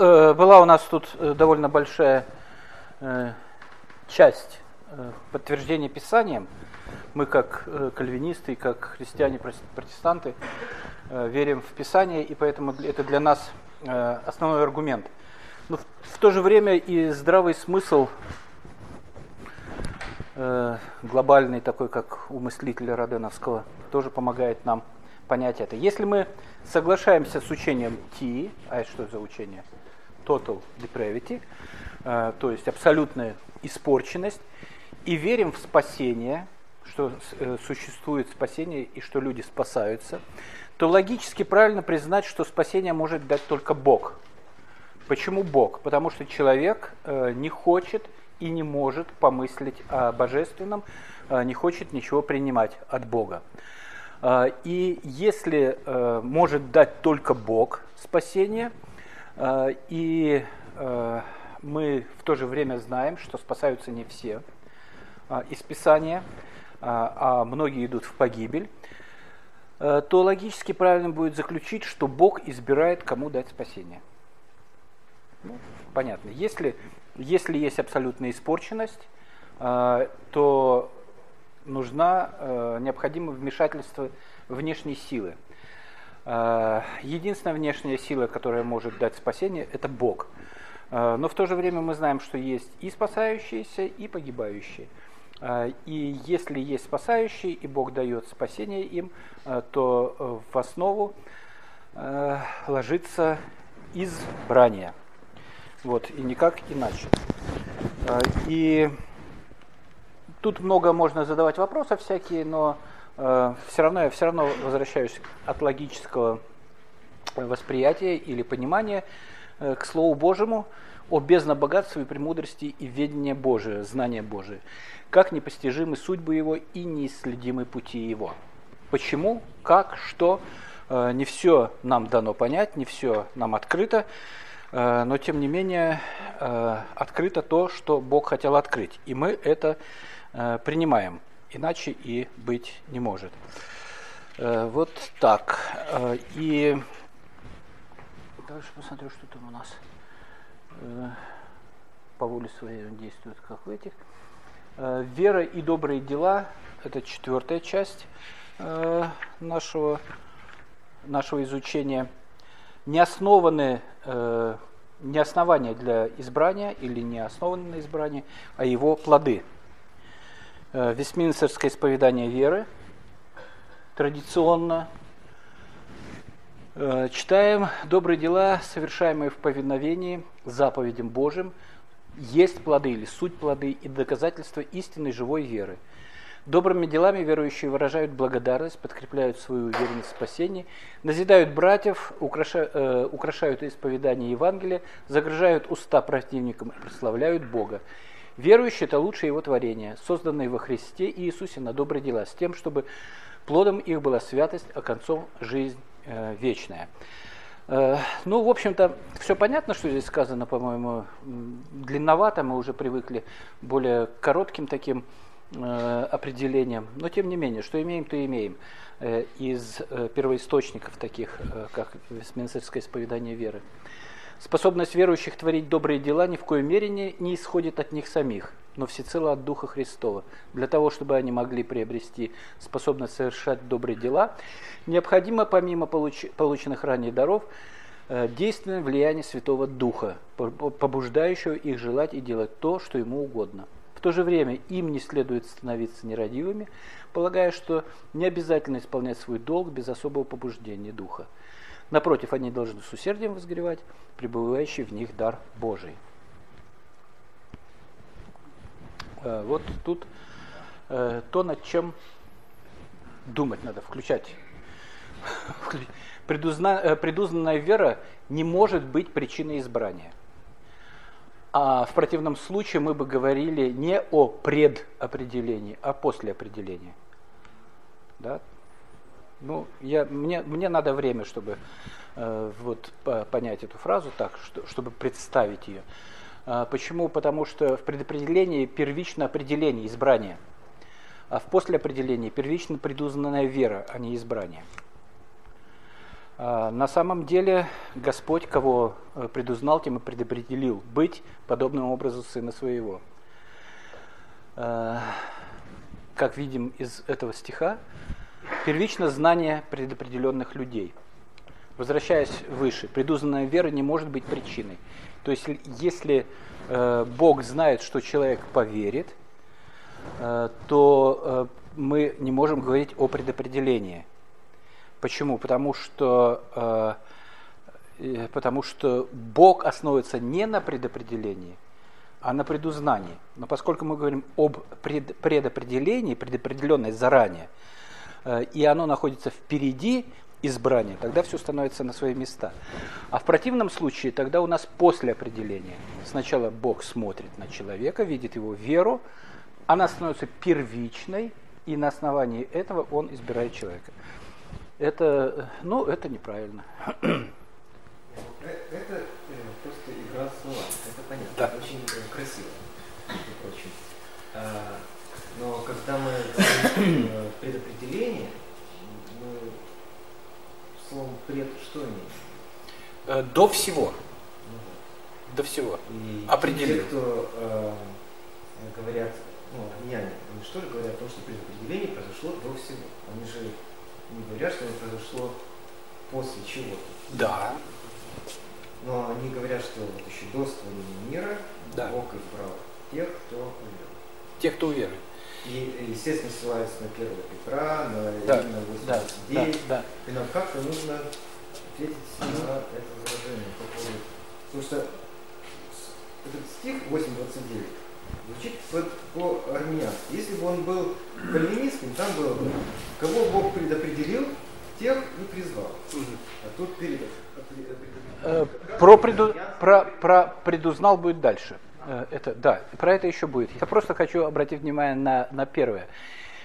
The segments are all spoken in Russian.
э, была у нас тут э, довольно большая э, часть подтверждения Писанием. Мы как кальвинисты, как христиане-протестанты верим в Писание, и поэтому это для нас основной аргумент. Но в, то же время и здравый смысл глобальный, такой как у мыслителя Роденовского, тоже помогает нам понять это. Если мы соглашаемся с учением T, а это что за учение? Total depravity, э, то есть абсолютная испорченность, и верим в спасение, что э, существует спасение и что люди спасаются, то логически правильно признать, что спасение может дать только Бог. Почему Бог? Потому что человек э, не хочет и не может помыслить о божественном, не хочет ничего принимать от Бога. И если может дать только Бог спасение, и мы в то же время знаем, что спасаются не все а, из Писания, а, а многие идут в погибель, то логически правильно будет заключить, что Бог избирает, кому дать спасение. Ну, понятно. Если, если есть абсолютная испорченность, то нужна необходимо вмешательство внешней силы. Единственная внешняя сила, которая может дать спасение, это Бог – Э, но в то же время мы знаем, что есть и спасающиеся, и погибающие. Э, и если есть спасающие, и Бог дает спасение им, э, то в основу ложится избрание. Вот, и никак иначе. И тут много можно задавать вопросов всякие, но все равно я все равно возвращаюсь от логического восприятия или понимания Э, к Слову Божьему о бездна богатстве и премудрости и ведения Божия, знания Божие, как непостижимы судьбы Его и неисследимы пути Его. Почему, как, что, э, не все нам дано понять, не все нам открыто, э, но тем не менее открыто то, что Бог хотел открыть, и мы это принимаем, иначе и быть не может. Вот так. И Дальше посмотрю, что там у нас. Э, по воле своей он действует, как в этих. Э, вера и добрые дела – это четвертая часть э, нашего, нашего изучения. Не основаны, не основания для избрания или не основаны на избрании, а его плоды. Вестминстерское исповедание веры традиционно Э, читаем «Добрые дела, совершаемые в повиновении заповедям Божьим, есть плоды или суть плоды и доказательства истинной живой веры. Добрыми делами верующие выражают благодарность, подкрепляют свою уверенность в спасении, назидают братьев, украшают, э, украшают исповедание Евангелия, загружают уста противникам и прославляют Бога. Верующие – это лучшее его творение, созданное во Христе Иисусе на добрые дела, с тем, чтобы плодом их была святость, а концом – жизнь Э, вечное. Э, ну, в общем-то, все понятно, что здесь сказано, по-моему, длинновато, мы уже привыкли более коротким таким э, определением, но тем не менее, что имеем, то имеем из первоисточников таких, как Вестминстерское исповедание веры. Способность верующих творить добрые дела ни в коей мере не, не исходит от них самих – но всецело от Духа Христова. Для того, чтобы они могли приобрести способность совершать добрые дела, необходимо, помимо получ полученных ранее даров, э, действенное влияние Святого Духа, побуждающего их желать и делать то, что ему угодно. В то же время им не следует становиться нерадивыми, полагая, что не обязательно исполнять свой долг без особого побуждения Духа. Напротив, они должны с усердием возгревать пребывающий в них дар Божий. Э, вот тут э, то, над чем думать надо, включать. Предузна, предузнанная вера не может быть причиной избрания. А в противном случае мы бы говорили не о предопределении, а после определения. Да? Ну, я, мне, мне надо время, чтобы э, вот, понять эту фразу так, что, чтобы представить ее. А, почему? Потому что в предопределении первично определение, избрание. А в послеопределении первично предузнанная вера, а не избрание. А, на самом деле Господь, кого э, предузнал, тем и предопределил быть подобным образу Сына Своего. А, как видим из этого стиха, первично знание предопределенных людей. Возвращаясь выше, предузнанная вера не может быть причиной. То есть, если э, Бог знает, что человек поверит, э, то э, мы не можем говорить о предопределении. Почему? Потому что, э, э, потому что Бог основывается не на предопределении, а на предузнании. Но поскольку мы говорим об пред, предопределении, предопределенное заранее, и оно находится впереди избрания, тогда все становится на свои места. А в противном случае тогда у нас после определения. Сначала Бог смотрит на человека, видит его веру, она становится первичной, и на основании этого он избирает человека. Это, ну, это неправильно. Это э, просто игра слова, это понятно, да. очень э, красиво. Но когда мы говорим э, предопределение, мы словом пред что имеем? До всего. Ну, До всего. И Определил. Те, кто э, говорят, ну, армяне, они что же говорят о том, что предопределение произошло до всего. Они же не говорят, что оно произошло после чего-то. Да. Но они говорят, что вот еще до створения мира да. Бог избрал тех, кто уверует. Тех, кто уверует. И, естественно, ссылается на 1 Петра, на да. Римляна 89. Да, да, да. И нам как-то нужно ответить на это возражение по поводу... Потому что этот стих 8.29 звучит по, по армянски. Если бы он был кальвинистским, там было бы, кого Бог предопределил, тех и призвал. А тут перед... Э, про, преду, про, про предузнал будет дальше. Э, это, да, про это еще будет. Я просто хочу обратить внимание на, на первое.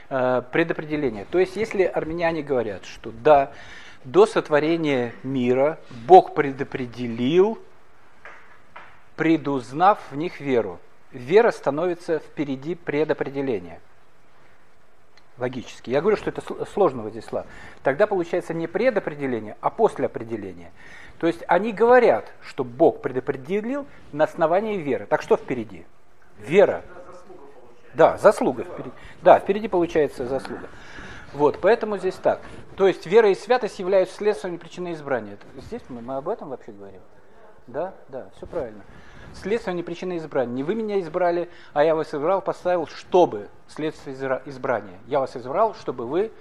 Э, предопределение. То есть, если армяне говорят, что да, до сотворения мира Бог предопределил, предузнав в них веру вера становится впереди предопределения. Логически. Я говорю, что это сложно, Владислав. Тогда получается не предопределение, а после определения. То есть они говорят, что Бог предопределил на основании веры. Так что впереди? Вера. Да, заслуга впереди. Да, впереди получается заслуга. Вот, поэтому здесь так. То есть вера и святость являются следствием причины избрания. Здесь мы, мы об этом вообще говорим? Да, да, все правильно. Следствие не причина избрания. Не вы меня избрали, а я вас избрал, поставил, чтобы следствие избрания. Я вас избрал, чтобы вы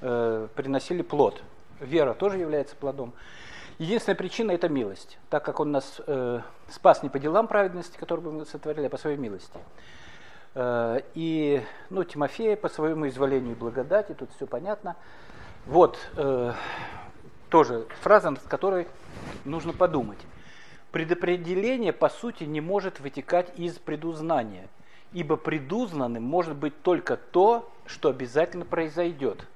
э, приносили плод. Вера тоже является плодом. Единственная причина – это милость, так как Он нас э, спас не по делам праведности, которые мы сотворили, а по своей милости. Э, и ну, Тимофея по своему изволению и благодати, тут все понятно. Вот э, тоже фраза, над которой нужно подумать. Предопределение, по сути, не может вытекать из предузнания, ибо предузнанным может быть только то, что обязательно произойдет.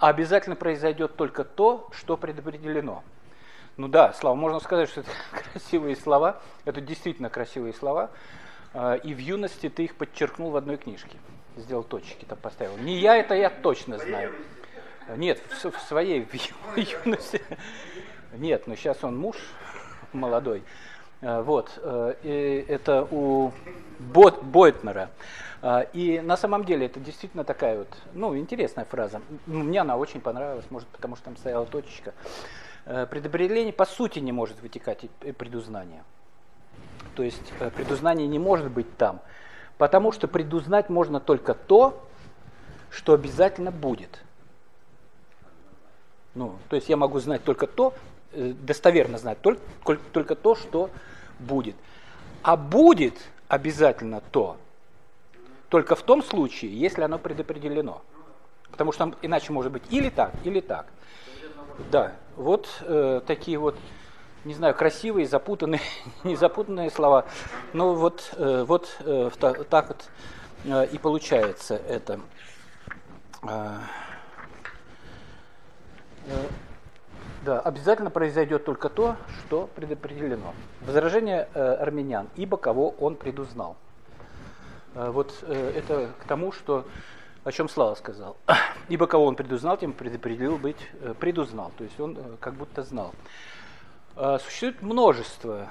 А обязательно произойдет только то, что предопределено. Ну да, Слава, можно сказать, что это красивые слова, это действительно красивые слова, а, и в юности ты их подчеркнул в одной книжке, сделал точки там поставил. Не я, это я точно знаю. Нет, в, в своей в юности. Нет, но сейчас он муж, молодой. Э, вот, э, и это у Бот, Бойтнера. Э, и на самом деле это действительно такая вот, ну, интересная фраза. Мне она очень понравилась, может, потому что там стояла точечка. Предопределение по сути не может вытекать из предузнания. То есть предузнание не может быть там, потому что предузнать можно только то, что обязательно будет. Ну, то есть я могу знать только то, достоверно знать только, только то, что будет. А будет обязательно то, только в том случае, если оно предопределено. Потому что иначе может быть или так, или так. Да, вот э, такие вот, не знаю, красивые, запутанные, не запутанные слова. Но вот, э, вот э, так вот э, и получается это. Э, э да, обязательно произойдет только то, что предопределено. Возражение э, армянян, ибо кого он предузнал. Э, вот э, это к тому, что о чем Слава сказал. Ибо кого он предузнал, тем предопределил быть, э, предузнал. То есть он э, как будто знал. Э, существует множество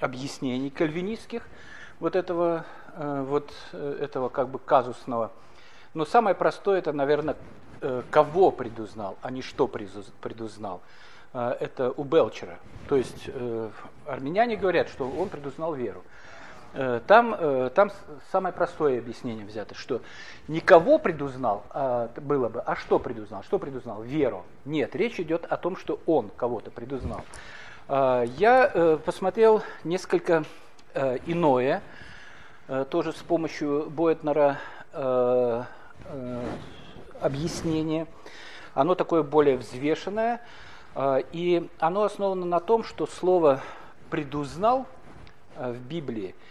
объяснений кальвинистских вот этого, вот этого как бы казусного. Но самое простое это, наверное, кого предузнал, а не что предузнал. Это у Белчера. То есть армяне говорят, что он предузнал веру. Э, там, э, там самое простое объяснение взято, что никого предузнал а, было бы, а что предузнал? Что предузнал? Веру. Нет, речь идет о том, что он кого-то предузнал. Я э, посмотрел несколько иное, тоже с помощью Бойтнера объяснение. Оно такое более взвешенное, и оно основано на том, что слово «предузнал» в Библии –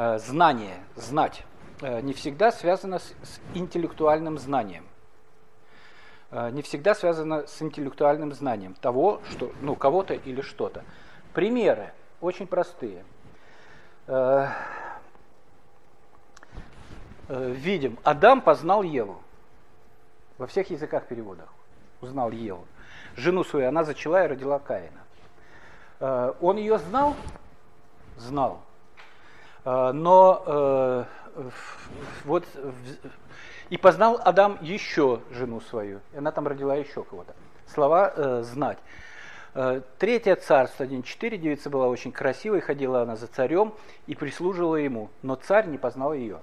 Э, знание, знать, э, не всегда связано с, интеллектуальным знанием. Э, не всегда связано с интеллектуальным знанием того, что, ну, кого-то или что-то. Примеры очень простые. Видим, Адам познал Еву. Во всех языках переводах узнал Еву. Жену свою она зачала и родила Каина. Он ее знал? Знал. А, но э, вот и познал Адам еще жену свою, и она там родила еще кого-то. Слова э, знать. Э, третье царство 1.4, девица была очень красивой, ходила она за царем и прислуживала ему, но царь не познал ее.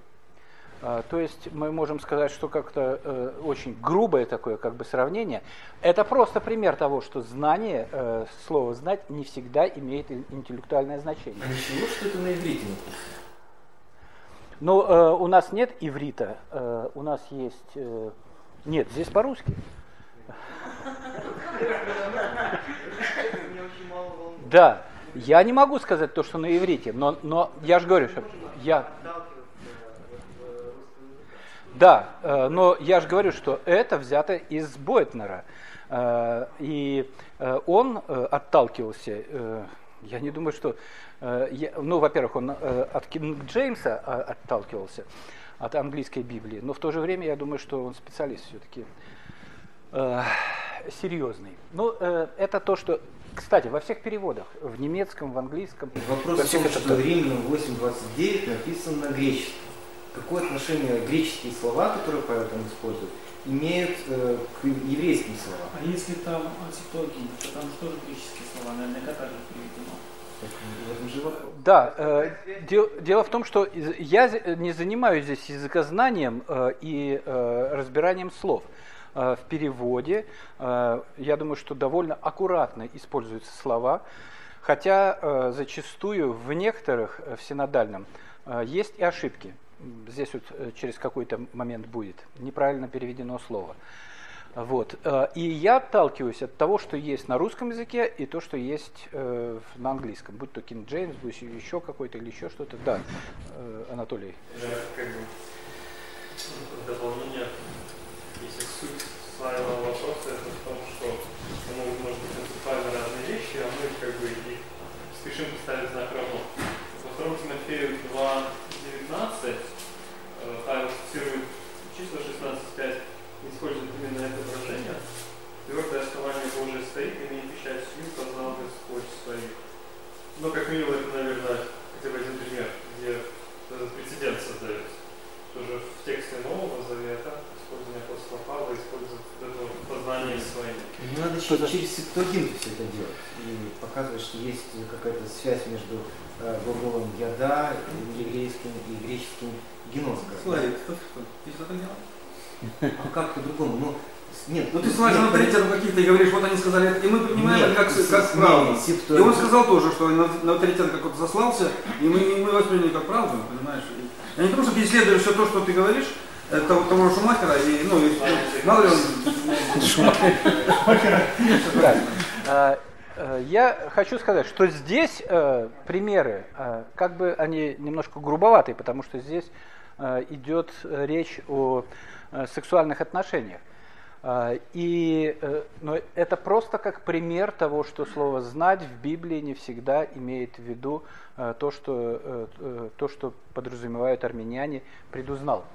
А, то есть мы можем сказать, что как-то э, очень грубое такое как бы сравнение. Это просто пример того, что знание, э, слово знать не всегда имеет интеллектуальное значение. А ничего, что это на иврите Ну, э, у нас нет иврита, э, у нас есть... Э, нет, здесь по-русски. Да, я не могу сказать то, что на иврите, но, но я же говорю, что я... Да, э, но я же говорю, что это взято из Бойтнера. Э, и э, он отталкивался, я не думаю, что, ну, во-первых, он от Кинг Джеймса отталкивался, от английской Библии, но в то же время я думаю, что он специалист все-таки серьезный. Ну, это то, что кстати, во всех переводах, в немецком, в английском. Вопрос в том, что Римлянам 8.29 написано на греческом какое отношение греческие слова, которые Павел там использует, имеют э, к еврейским словам. А если там септуагинт, то там же тоже греческие слова, наверняка так же приведено. Да, э, дел, дело в том, что я не занимаюсь здесь языкознанием э, и э, разбиранием слов. Э, в переводе, э, я думаю, что довольно аккуратно используются слова, хотя э, зачастую в некоторых, э, в синодальном, э, есть и ошибки здесь вот э, через какой-то момент будет, неправильно переведено слово. Вот. Э, и я отталкиваюсь от того, что есть на русском языке, и то, что есть э, на английском, будь то King James, будь еще какой-то или еще что-то. Да, Анатолий. Да, как бы дополнение, если суть своего вопроса, это в том, что могут, может быть, принципиально разные вещи, а мы как бы спешим поставить знак равно. Во 2 Тимофею 2, 19 Павел цитирует числа 16.5, использует именно это выражение. Твердое основание Божие стоит, имеет печать сил, познал Господь своих. Но как минимум это, наверное, хотя бы один пример, где этот прецедент создается. Тоже в тексте Нового Завета использование апостола Павла использует это познание своим. Не надо через, через Септуагинту все это делать и показывать, что есть какая-то связь между э, глаголом «яда» еврейским и греческим геноска. Славик, кто? Ты что так делал? А как по-другому? Ну, нет, ну ты смотришь на авторитетов каких-то и говоришь, вот они сказали это, и мы принимаем это как, как правду. И он сказал тоже, что на, на авторитет какой-то заслался, и мы, мы восприняли как правду, понимаешь? Я не потому, что переследую все то, что ты говоришь, это того Шумахера, и, ну, и, мало ли он... Шумахера. Э, я хочу сказать, что здесь э, примеры, э, как бы они немножко грубоватые, потому что здесь идет речь о э, сексуальных отношениях. Э, и э, но это просто как пример того, что слово «знать» в Библии не всегда имеет в виду э, то, что, э, э то, что подразумевают армяне «предузнал».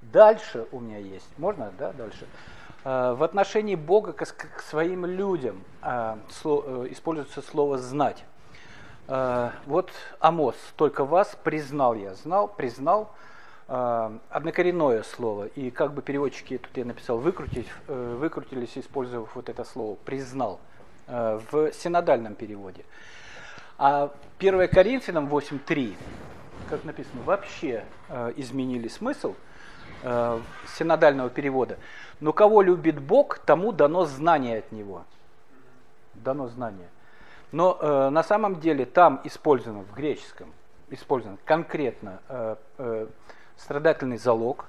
Дальше у меня есть, можно, да, дальше? Э, в отношении Бога к, своим людям э, э, используется слово «знать». Вот Амос, только вас признал я, знал, признал, однокоренное слово. И как бы переводчики, тут я написал, выкрутить, выкрутились, использовав вот это слово, признал, в синодальном переводе. А 1 Коринфянам 8.3, как написано, вообще изменили смысл синодального перевода. Но кого любит Бог, тому дано знание от Него. Дано знание. Но э, на самом деле там использовано в греческом, использован конкретно э, э, страдательный залог.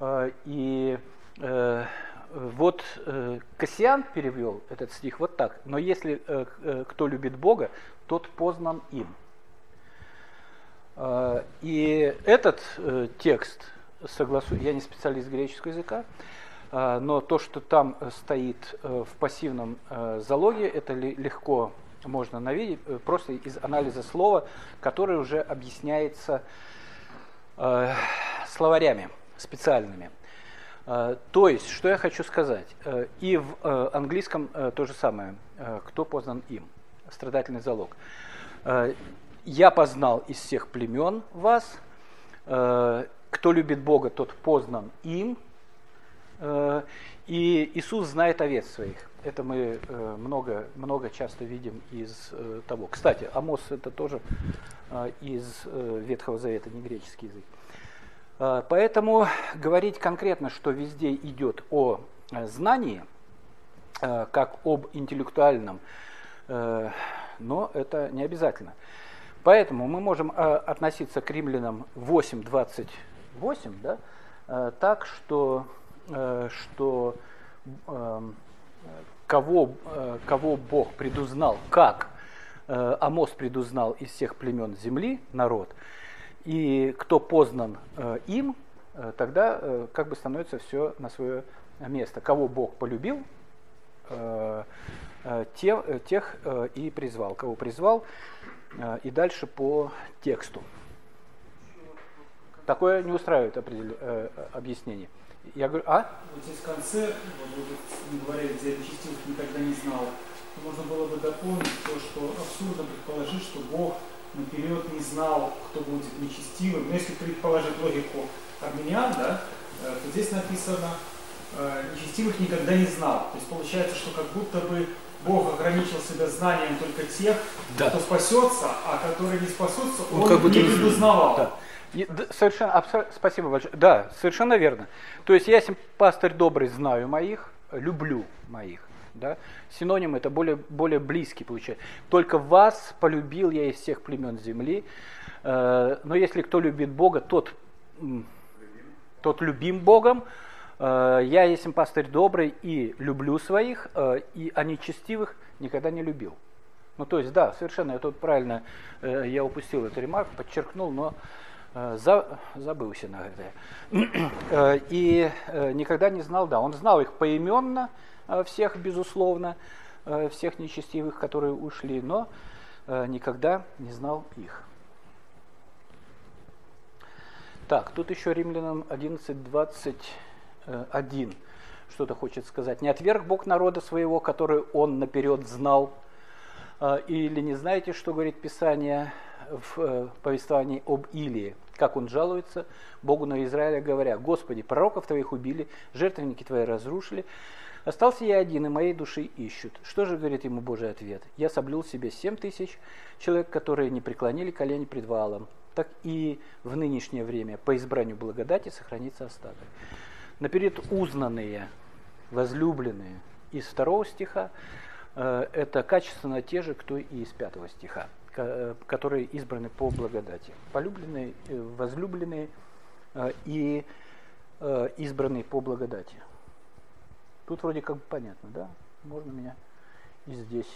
Э, и э, вот э, Кассиан перевел этот стих вот так. Но если кто любит Бога, тот познан им. И этот текст, согласую, я не специалист греческого языка, но то, что там стоит в пассивном залоге, это легко можно навидеть просто из анализа слова, который уже объясняется словарями специальными. То есть, что я хочу сказать, и в английском то же самое, кто познан им, страдательный залог. Я познал из всех племен вас, кто любит Бога, тот познан им, Э, и Иисус знает овец своих. Это мы э, много, много часто видим из э, того. Кстати, Амос это тоже из Ветхого Завета, не греческий язык. Поэтому говорить конкретно, что везде идет о знании, как об интеллектуальном, но это не обязательно. Поэтому мы можем относиться к римлянам 8.28 да, так, что Э, что эм, кого, э, кого Бог предузнал, как э, Амос предузнал из всех племен земли народ, и кто познан им, тогда как бы становится все на свое место. Кого Бог полюбил, тех, и призвал. Кого призвал, и дальше по тексту. Такое не устраивает определен... объяснение. Я говорю, а? Вот здесь в конце, вот вы говорили, где нечестивых никогда не знал, можно было бы дополнить то, что абсурдно предположить, что Бог наперед не знал, кто будет нечестивым. Но если предположить логику армян, да, э, то здесь написано, э, нечестивых никогда не знал. То есть получается, что как будто бы Бог ограничил себя знанием только тех, да. кто спасется, а которые не спасутся, он, он как будто не предузнавал. Да. Совершенно, спасибо большое. Да, совершенно верно. То есть я, если пастырь добрый, знаю моих, люблю моих. Да? Синоним это более, более близкий получается. Только вас полюбил я из всех племен земли. Э, но если кто любит Бога, тот, тот любим Богом. Э, я, если пастырь добрый и люблю своих, э, и а нечестивых никогда не любил. Ну, то есть, да, совершенно, это вот правильно, я упустил эту ремарку, подчеркнул, но Э, за, забылся на это. Э, и э, никогда не знал, да, он знал их поименно, всех, безусловно, всех нечестивых, которые ушли, но никогда не знал их. Так, тут еще римлянам 11.21 что-то хочет сказать. «Не отверг Бог народа своего, который он наперед знал». Или не знаете, что говорит Писание в повествовании об Илии? как он жалуется Богу на Израиля, говоря, «Господи, пророков Твоих убили, жертвенники Твои разрушили, остался я один, и моей души ищут». Что же говорит ему Божий ответ? «Я соблюл себе семь тысяч человек, которые не преклонили колени пред валом, так и в нынешнее время по избранию благодати сохранится остаток». Наперед узнанные, возлюбленные из второго стиха, э, это качественно те же, кто и из пятого стиха. Э, которые избраны по благодати. Полюбленные, э, возлюбленные и избранные по благодати. Тут вроде как бы понятно, да? Можно меня и здесь.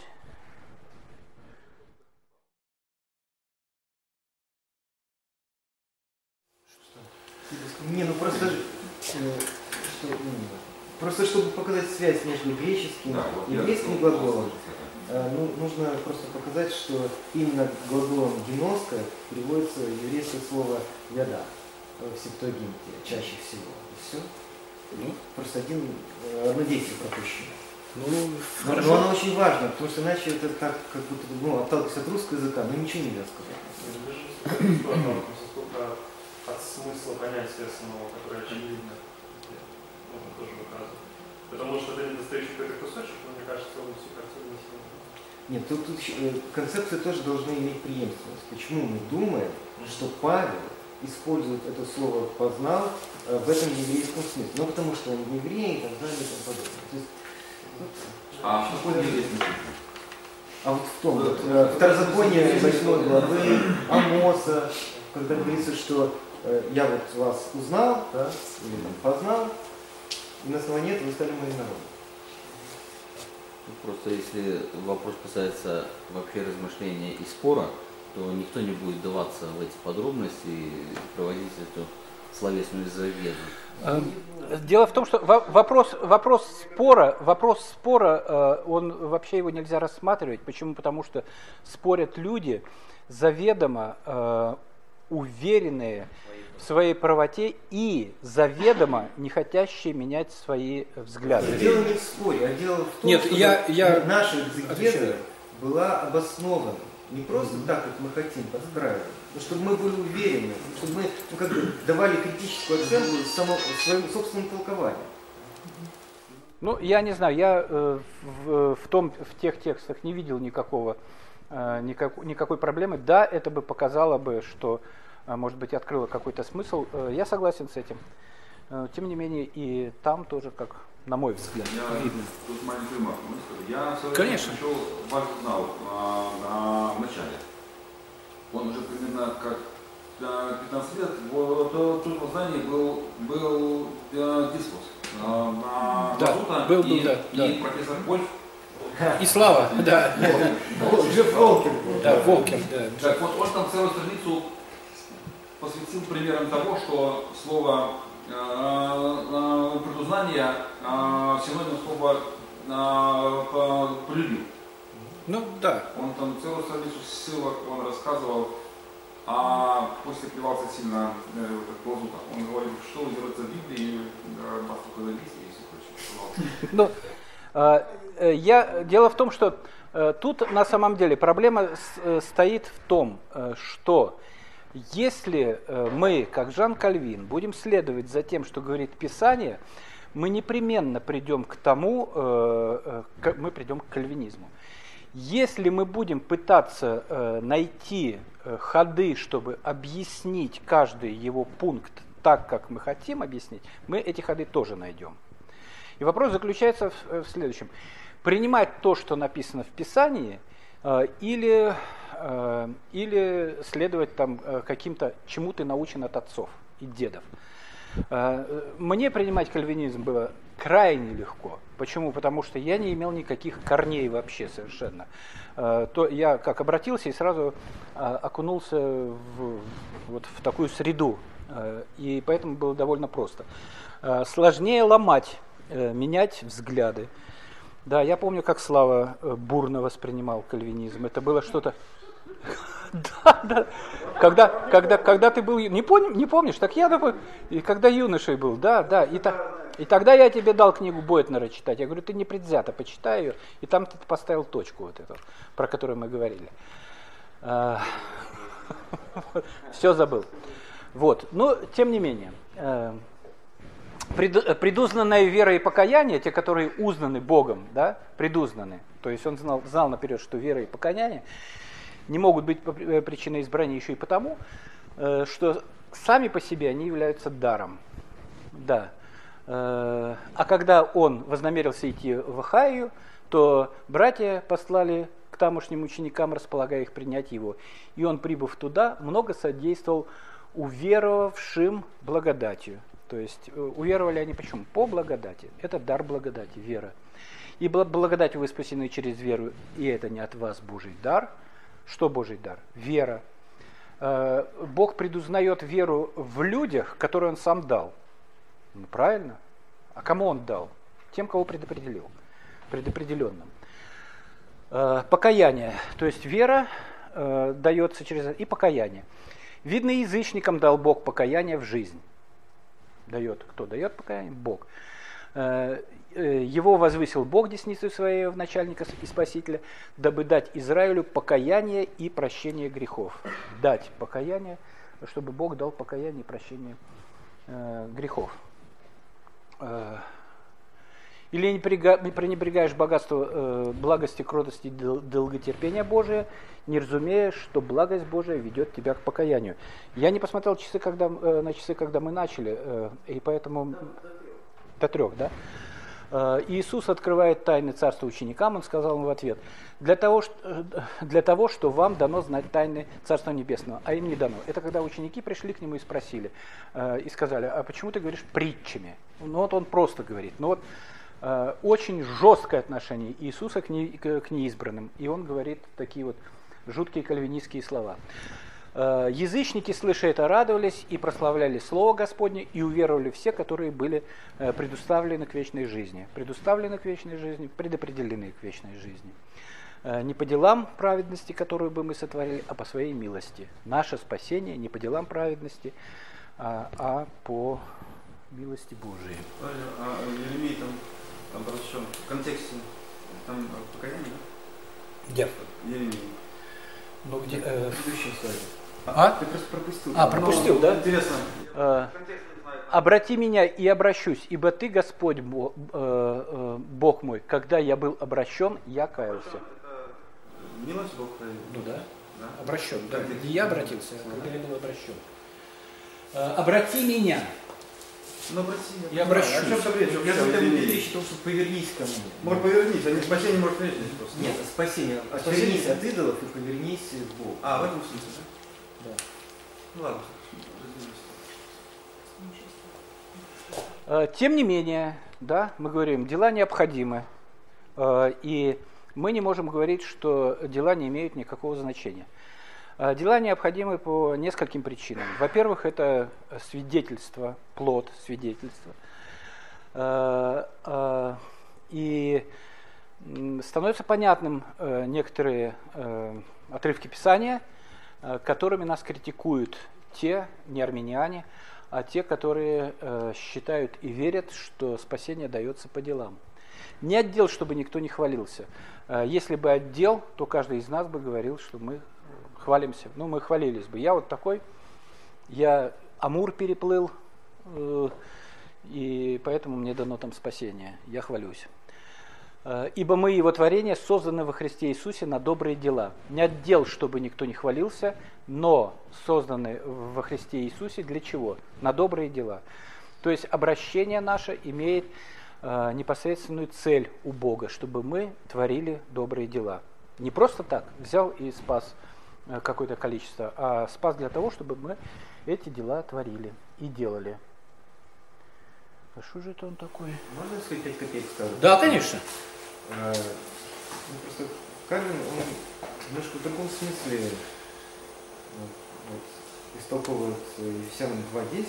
Не, ну просто, что, ну, просто чтобы показать связь между греческим да, и еврейским глаголом, Э, ну, нужно просто показать, что именно глаголом геноска приводится еврейское слово «яда». в Септуагинте чаще всего. И все. Ну, просто один, э, одно действие пропущено. Ну, но, но оно очень важно, потому что иначе это так, как будто ну, отталкиваться от русского языка, но ничего нельзя сказать. Смысла понятия самого, которое очевидно, можно тоже выказывать. Потому что это недостающий какой-то кусочек, но мне кажется, он всю картину не сильно. Нет, тут, тут э, концепции тоже должны иметь преемственность. Почему мы думаем, что Павел использует это слово «познал» э, в этом еврейском смысле? Ну, потому что он еврей и так далее и тому подобное. То есть, а что такое еврейский А вот в том, вот, э, второзаконие 8 главы Амоса, когда говорится, что э, я вот вас узнал, да, или там познал, и на основании этого вы стали моим народом. Просто если вопрос касается вообще размышления и спора, то никто не будет даваться в эти подробности и проводить эту словесную заведу. Эм, дело в том, что вопрос, вопрос спора, вопрос спора, э, он вообще его нельзя рассматривать. Почему? Потому что спорят люди, заведомо э, уверенные в своей правоте и заведомо не хотящие менять свои взгляды. Дело не в споре, а дело в том, Нет, что я, я... наша экзегеза была обоснована. Не просто так, как мы хотим, подстраивать, но чтобы мы были уверены, чтобы мы ну, как бы, давали критическую оценку само, своему собственному толкованию. Ну, я не знаю, я э, в, в, том, в тех текстах не видел никакого, э, никак, никакой проблемы. Да, это бы показало бы, что, э, может быть, открыло какой-то смысл. Э, я согласен с этим. Э, тем не менее, и там тоже, как на мой взгляд, я, видно. Тут маленькую ремарку Я Конечно. пришел, вас знал а, а, в начале. Он уже примерно как 15 лет, в том здании был, был э, дискус э, на да, Лазута был, и, был, да, и да. профессор Вольф. И Слава, да. Джефф Волкер. Да, Волкер, да. Так вот, он там целую страницу посвятил примерам того, что слово э, э, предузнание э, синоним слова полюбил. Ну да. Он там целую страницу ссылок он рассказывал, а после плевался сильно э, к лазута. Он говорил, что делается в Библии, вас только зависит, если хочешь. Ну, э, я, дело в том, что э, тут на самом деле проблема э, стоит в том, э, что если э, мы, как Жан Кальвин, будем следовать за тем, что говорит Писание, мы непременно придем к тому, э, э, мы придем к кальвинизму. Если мы будем пытаться найти ходы, чтобы объяснить каждый его пункт так, как мы хотим объяснить, мы эти ходы тоже найдем. И вопрос заключается в следующем. Принимать то, что написано в Писании, или Э, или следовать там э, каким-то, чему ты научен от отцов и дедов. Э, мне принимать кальвинизм было крайне легко. Почему? Потому что я не имел никаких корней вообще совершенно. То я как обратился и сразу окунулся в, вот в такую среду. И поэтому было довольно просто. Сложнее ломать, менять взгляды. Да, я помню, как Слава бурно воспринимал кальвинизм. Это было что-то да, да. Когда, когда, когда ты был, не, помни, не помнишь, так я такой, и когда юношей был, да, да, и, та, и тогда я тебе дал книгу Бойтнера читать, я говорю, ты не предвзято, почитай ее, и там ты поставил точку вот эту, про которую мы говорили. А, Все забыл. Вот, но тем не менее, э, предузнанная вера и покаяние, те, которые узнаны Богом, да, предузнаны, то есть он знал, знал наперед, что вера и покаяние, не могут быть э, причиной избрания еще и потому, э, что сами по себе они являются даром. Да. А когда он вознамерился идти в Ахаю, то братья послали к тамошним ученикам, располагая их принять его. И он, прибыв туда, много содействовал уверовавшим благодатью. То есть уверовали они почему? По благодати. Это дар благодати, вера. И благодать вы спасены через веру, и это не от вас Божий дар – что Божий дар? Вера. Э, Бог предузнает веру в людях, которые Он сам дал. Ну, правильно? А кому Он дал? Тем, кого предопределил. Предопределенным. Э, покаяние. То есть вера э, дается через... И покаяние. Видно, язычникам дал Бог покаяние в жизнь. Дает. Кто дает покаяние? Бог. Э, э, его возвысил Бог десницей своей в начальника и спасителя, дабы дать Израилю покаяние и прощение грехов. Дать покаяние, чтобы Бог дал покаяние и прощение э, грехов. Или не пренебрегаешь богатство э, благости, кротости и долготерпения Божия, не разумея, что благость Божия ведет тебя к покаянию. Я не посмотрел часы, когда, э, на часы, когда мы начали, э, и поэтому... До трех, да? Э, Иисус открывает тайны Царства ученикам, Он сказал им в ответ, для того, э, для того, что вам дано знать тайны Царства Небесного, а им не дано. Это когда ученики пришли к Нему и спросили, э, и сказали, а почему ты говоришь притчами? Ну вот Он просто говорит, ну вот очень жесткое отношение Иисуса к, не, к неизбранным, и Он говорит такие вот жуткие кальвинистские слова. Э, язычники, слыша это, радовались и прославляли Слово Господне, и уверовали все, которые были э, предуставлены к вечной жизни. Предуставлены к вечной жизни, предопределены к вечной жизни. Э, не по делам праведности, которую бы мы сотворили, а по своей милости. Наше спасение не по делам праведности, а, а по милости Божией. А Еремей там, в контексте там покаяние, да? Где? Еремей. Ну где? Э... Предыдущий слайд. А? Ты просто пропустил. А, пропустил, ну, да? Интересно. А, Обрати меня и обращусь, ибо ты, Господь, Бог, э, э, Бог мой, когда я был обращен, я каялся. Милость Бог Ну да. да. Обращен, да. Не я обратился, а когда я был обращен. Э, обрати меня. Ну, обрати Я обращусь. О чем речь? Я думаю, речь о том, что повернись ко мне. Может повернись, а не спасение может речь просто. Нет, спасение. Отвернись от идолов и повернись к Богу. А, в этом смысле, да? Да. Ну ладно. Э, тем не менее, да, мы говорим, дела необходимы. Э, и мы не можем говорить, что дела не имеют никакого значения. Э, дела необходимы по нескольким причинам. Во-первых, это свидетельство, плод свидетельства. И становятся понятным некоторые отрывки Писания – Э, которыми нас критикуют те, не армяне, а те, которые э, считают и верят, что спасение дается по делам. Не отдел, чтобы никто не хвалился. Э, если бы отдел, то каждый из нас бы говорил, что мы хвалимся. Ну, мы хвалились бы. Я вот такой, я Амур переплыл, и поэтому мне дано там спасение. Я хвалюсь. Э, Ибо мы, его творение, созданы во Христе Иисусе на добрые дела. Не отдел, чтобы никто не хвалился, но созданы во Христе Иисусе для чего? На добрые дела. То есть обращение наше имеет э, непосредственную цель у Бога, чтобы мы творили добрые дела. Не просто так взял и спас э, какое-то количество, а спас для того, чтобы мы эти дела творили и делали. А что же это он такой? Можно сказать 5 копеек скажу? Да, конечно. А, ну, просто Кальвин, он немножко в другом смысле вот, вот, истолковывает Ефесянам 2.10,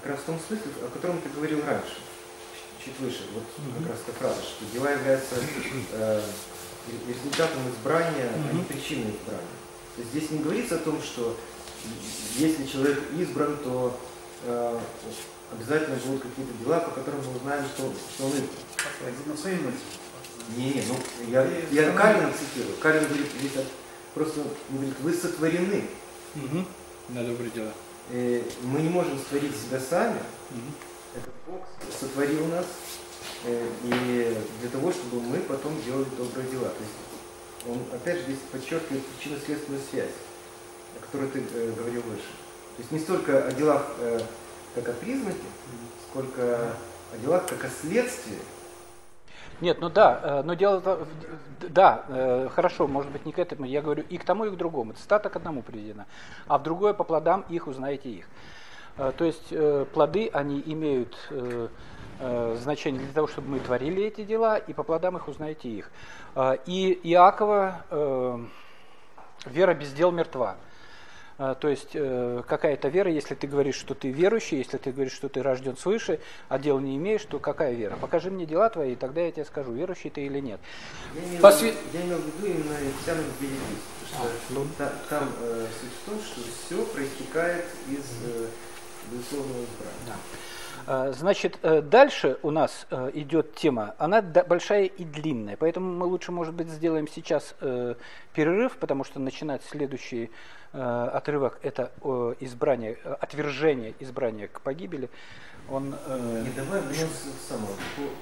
как раз в том смысле, о котором ты говорил раньше, чуть выше, вот mm-hmm. как раз эта фраза, что дела являются э, результатом избрания, mm-hmm. а не причиной избрания. То есть здесь не говорится о том, что если человек избран, то э, обязательно будут какие-то дела, по которым мы узнаем, что, что он избран. Не, не, ну я, я Калина цитирую. Калин говорит, здесь просто говорит, вы сотворены. Угу. На добрые дела. Э, мы не можем створить себя сами. Угу. Этот Бог сотворил нас и для того, чтобы мы потом делали добрые дела. То есть он опять же здесь подчеркивает причинно-следственную связь, о которой ты э, говорил выше. То есть не столько о делах э, как о признаке, сколько о делах как о следствии. Нет, ну да, э, но дело, да, э, хорошо, может быть не к этому, я говорю и к тому, и к другому. Цитата к одному приведена, а в другое по плодам их узнаете их. Э, то есть плоды, они имеют значение для того, чтобы мы творили эти дела, и по плодам их узнаете их. И Иакова вера без дел мертва. То есть э, какая-то вера, если ты говоришь, что ты верующий, если ты говоришь, что ты рожден свыше, а дел не имеешь, то какая вера? Покажи мне дела твои, и тогда я тебе скажу, верующий ты или нет. Я имел, Посве... я имел в виду именно 2.10, что а, ну... та, там э, суть в том, что все проистекает из э, безусловного избрания. Да. А, значит, э, дальше у нас э, идет тема, она большая и длинная, поэтому мы лучше, может быть, сделаем сейчас э, перерыв, потому что начинать следующий отрывок – это избрание, отвержение избрания к погибели. Он, э... Не, давай мне самого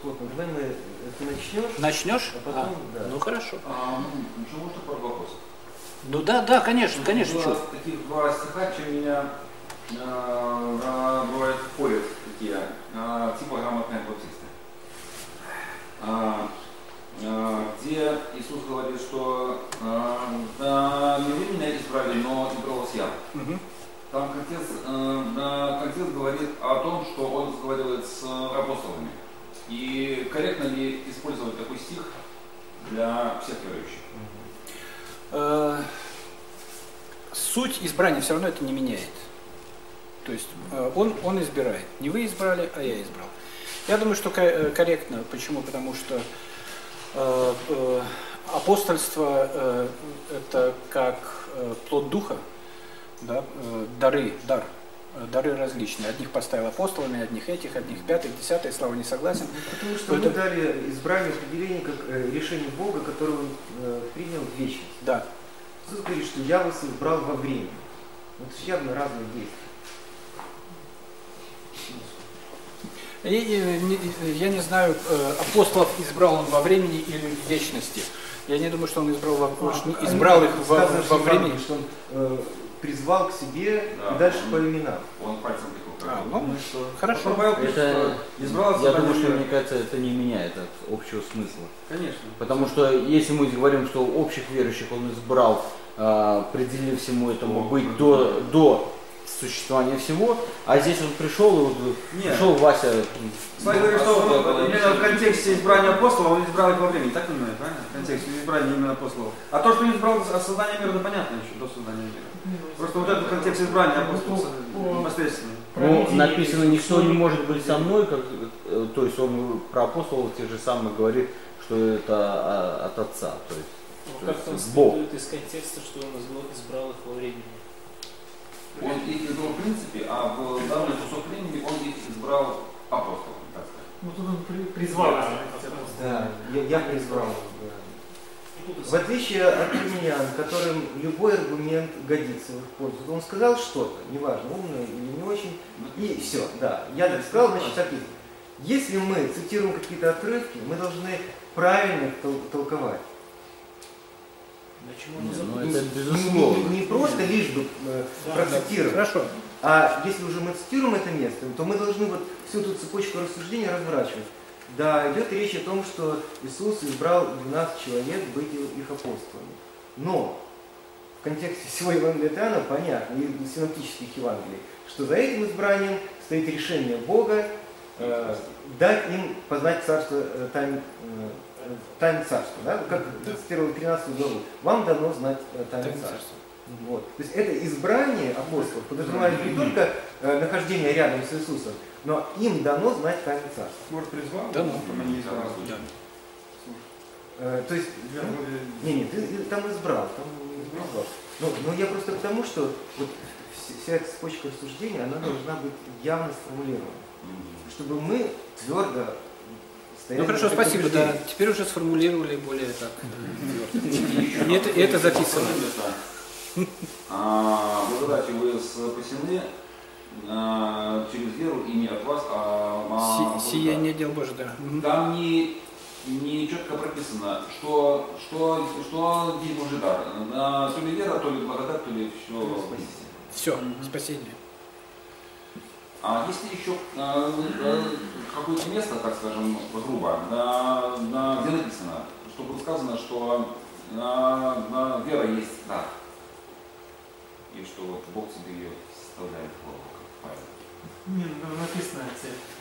плотно, давай мы, ты начнешь? Начнешь? А потом, а, да. Ну хорошо. А, ну, еще можно пару вопросов? Ну да, да, конечно, конечно. Было таких два стиха, чем меня э, бывает порят грамотные баптисты. Э, э, где Иисус говорит, что э, да, не вы меня избрали, но избрал вас я. Угу. Там контекст, э, контекст говорит о том, что он разговаривает с апостолами. И корректно ли использовать такой стих для всех верующих? Э, суть избрания все равно это не меняет. То есть э, он, он избирает. Не вы избрали, а я избрал. Я думаю, что э, корректно. Почему? Потому что э, э, апостольство э, это как плод духа, да, дары, дар, дары различные. Одних поставил апостолами, одних этих, одних пятых, десятых, слава не согласен. Ну, потому что это... мы дали избрание определение как решение Бога, которое он принял в вечность. Да. Иисус говорит, что я вас избрал во время. Же явно разные действия. Я не знаю, э, апостолов избрал он во времени или в вечности. Я не думаю, что он избрал, во, а, избрал их во, во времени. Что он э, призвал к себе да, и дальше он, по именам. Он пальцем а, ну, ну, что, хорошо. Это, избрал я думаю, что, мне кажется, это не меняет от общего смысла. Конечно. Потому что если мы говорим, что общих верующих он избрал, э, определив всему этому быть до, до существования всего, а здесь он пришел, и вот Нет. пришел Вася. Смотри, говорит, что он, именно в контексте избрания апостолов он избрал их во времени, так понимаю, правильно? В контексте избрания именно апостолов. А то, что он избрал от создания мира, это понятно еще, до создания мира. Просто вот этот контекст избрания апостолов непосредственно. Ну, написано, никто не может быть со мной, как, э, то есть он про апостолов те же самые говорит, что это от Отца. То есть, ну, как там следует из контекста, что он избрал их во времени? Он их избрал в принципе, а в данный кусок времени он их избрал апостолом, так сказать. Ну тут он при, призвал. Да, да я, я призвал. В отличие от армян, которым любой аргумент годится в их пользу, он сказал что-то, неважно, умное или не очень, и все, да. Я так сказал, значит так есть. Если мы цитируем какие-то отрывки, мы должны правильно их толковать. Ну, это безусловно. Не, не, не просто лишь бы э, процитировать. Хорошо. А если уже мы цитируем это место, то мы должны вот всю эту цепочку рассуждения разворачивать. Да, идет речь о том, что Иисус избрал 12 человек быть их апостолами. Но в контексте всего Евангелия от Иоанна понятно, и синоптических Евангелий, что за этим избранием стоит решение Бога э, дать им познать царство э, тайн, э, тайны царства, да? как да. цитировал 13 главу, вам дано знать э, тайны царства. Вот. То есть это избрание апостолов подразумевает не только э, нахождение рядом с Иисусом, но им дано знать тайны царства. Может, призвал? Да, ну, не избрал. Э, то есть, ну, не, не, ты, ты там избрал, там избрал. Но, но я просто к тому, что вот вся эта цепочка рассуждения, она должна быть явно сформулирована. Чтобы мы твердо ну хорошо, спасибо. Да, теперь уже сформулировали более так. И это, это записано. А, благодати вы спасены а, через веру и не от вас, а, а Сияние дел Божьих, да. Там не, не четко прописано, что, что, что здесь Божий дар. То ли вера, то ли благодать, то ли все. Все, спасение. А есть ли еще э, э, какое-то место, так скажем, грубо, на, на, где написано, что было сказано, что на, на вера есть дар, и что вот Бог тебе ее вставляет в голову, как? Не, ну написано,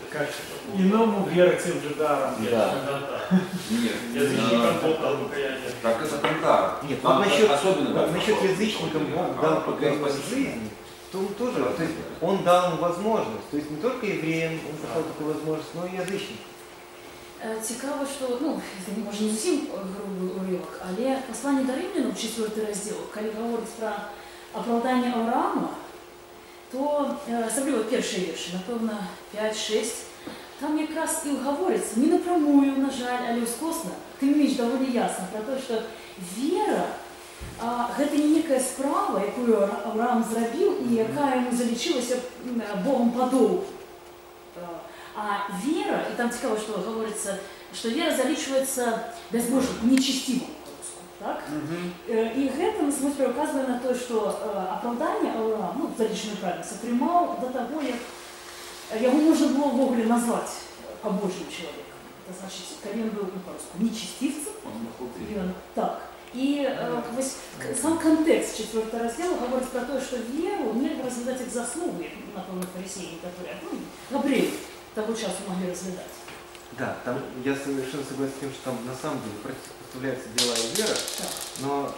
как иному вера тем же даром. Да. Нет, язычникам Бог дал покаяние. Так это кантар. Нет, Там вот насчет, особенно насчет язычникам дал жизни, то он тоже, то есть он дал им возможность. То есть не только евреям он дал такую возможность, но и язычникам. Е, Цікаво, що ну це може не зовсім грубий уривок, але послання до римлянам, 4 розділ, коли говорить про оправдання Авраама, то е, особливо перший вірш, напевно, 5-6, там якраз і говориться не напрямую, на жаль, але ускосно, тим не менш доволі ясно про те, що віра а, гэта не некая справа, якую Ара- Авраам зрабіў і якая йому залічилася м, Богом по долгу. А, А вера, и там цікаво, что говорится, что вера залічваецца безбожным, нечестивым по-руску, так? Э, І гэта на смысле указывае на то, что э, оправдание Авраам, ну, залічную правильность, атрымаў до того, як яго можна было ввогуле назваць побожным чалавекам. Это значит, калі ён быў ну, по-руску нечестивцем, Ён, так. І е, ось к- сам контекст 4 розділу говорить про те, що віру нельзя розглядати як заслугу, як, напевно, фарисеї, які ну, Габриэль того часу могли розглядати. Да, там я совершенно согласен с тем, что там на самом деле противопоставляются дела и вера, Так. но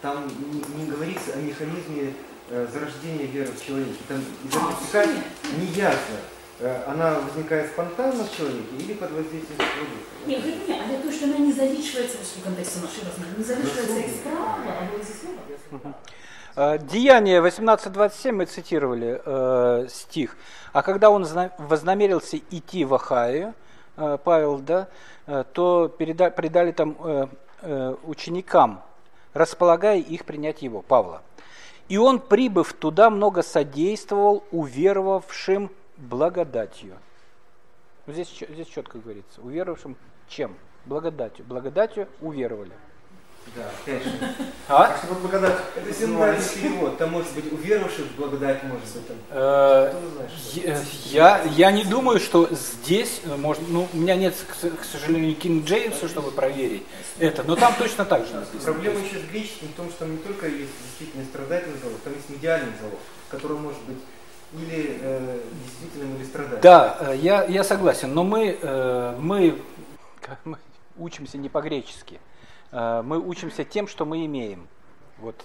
там не, не говорится о механизме э, зарождения веры в человеке. Там из А, этого стиха нет. не ясно, э, она возникает спонтанно в человеке или под воздействием своего Ні, гэта не, але то, що вона не залічується, ось у контексті нашої розмови, не залічується як справа або як заслуга. Э, Деяние 18.27 мы цитировали э, стих. А когда он зна- вознамерился идти в Ахаю, э, Павел, да, э, то переда- передали там э, э, ученикам, располагая их принять его, Павла. И он, прибыв туда, много содействовал уверовавшим благодатью. Ну, Здесь, здесь четко говорится. Уверовавшим чем? Благодатью. Благодатью уверовали. Да, опять же. А? Чтобы благодать. Это синодальный перевод. Там может быть уверовавших в благодать, может быть. Там. Э, знает, Я, я, я не думаю, что здесь э, можно, ну, у меня нет, к сожалению, Кинг Джеймса, чтобы проверить это, но там точно так же написано. Проблема еще с греческим в том, что там не только есть действительно страдательный залог, там есть медиальный залог, который может быть или э, действительным, или страдательным. Да, э, я, я согласен, но мы, э, мы, мы учимся не по-гречески, Э, мы учимся тем, что мы имеем. Вот.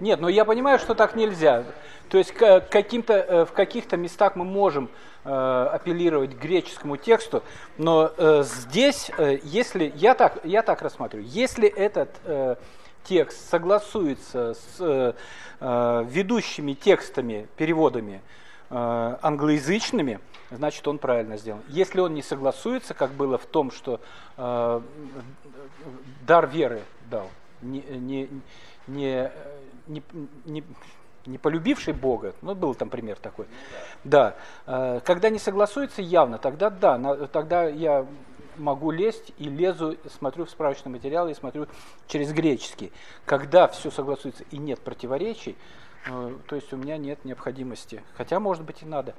Нет, но я понимаю, что так нельзя. То есть каким-то, э, в каких-то местах мы можем э, апеллировать к греческому тексту, но э, здесь, э, если я так, я так рассматриваю, если этот э, текст согласуется с э, э, ведущими текстами, переводами э, англоязычными, значит он правильно сделан. Если он не согласуется, как было в том, что э, дар веры дал, не, не, не, не, не, не полюбивший Бога, ну был там пример такой, да, э, когда не согласуется явно, тогда да, тогда я могу лезть и лезу, смотрю в справочный материал и смотрю через греческий. Когда все согласуется и нет противоречий, э, то есть у меня нет необходимости, хотя может быть и надо.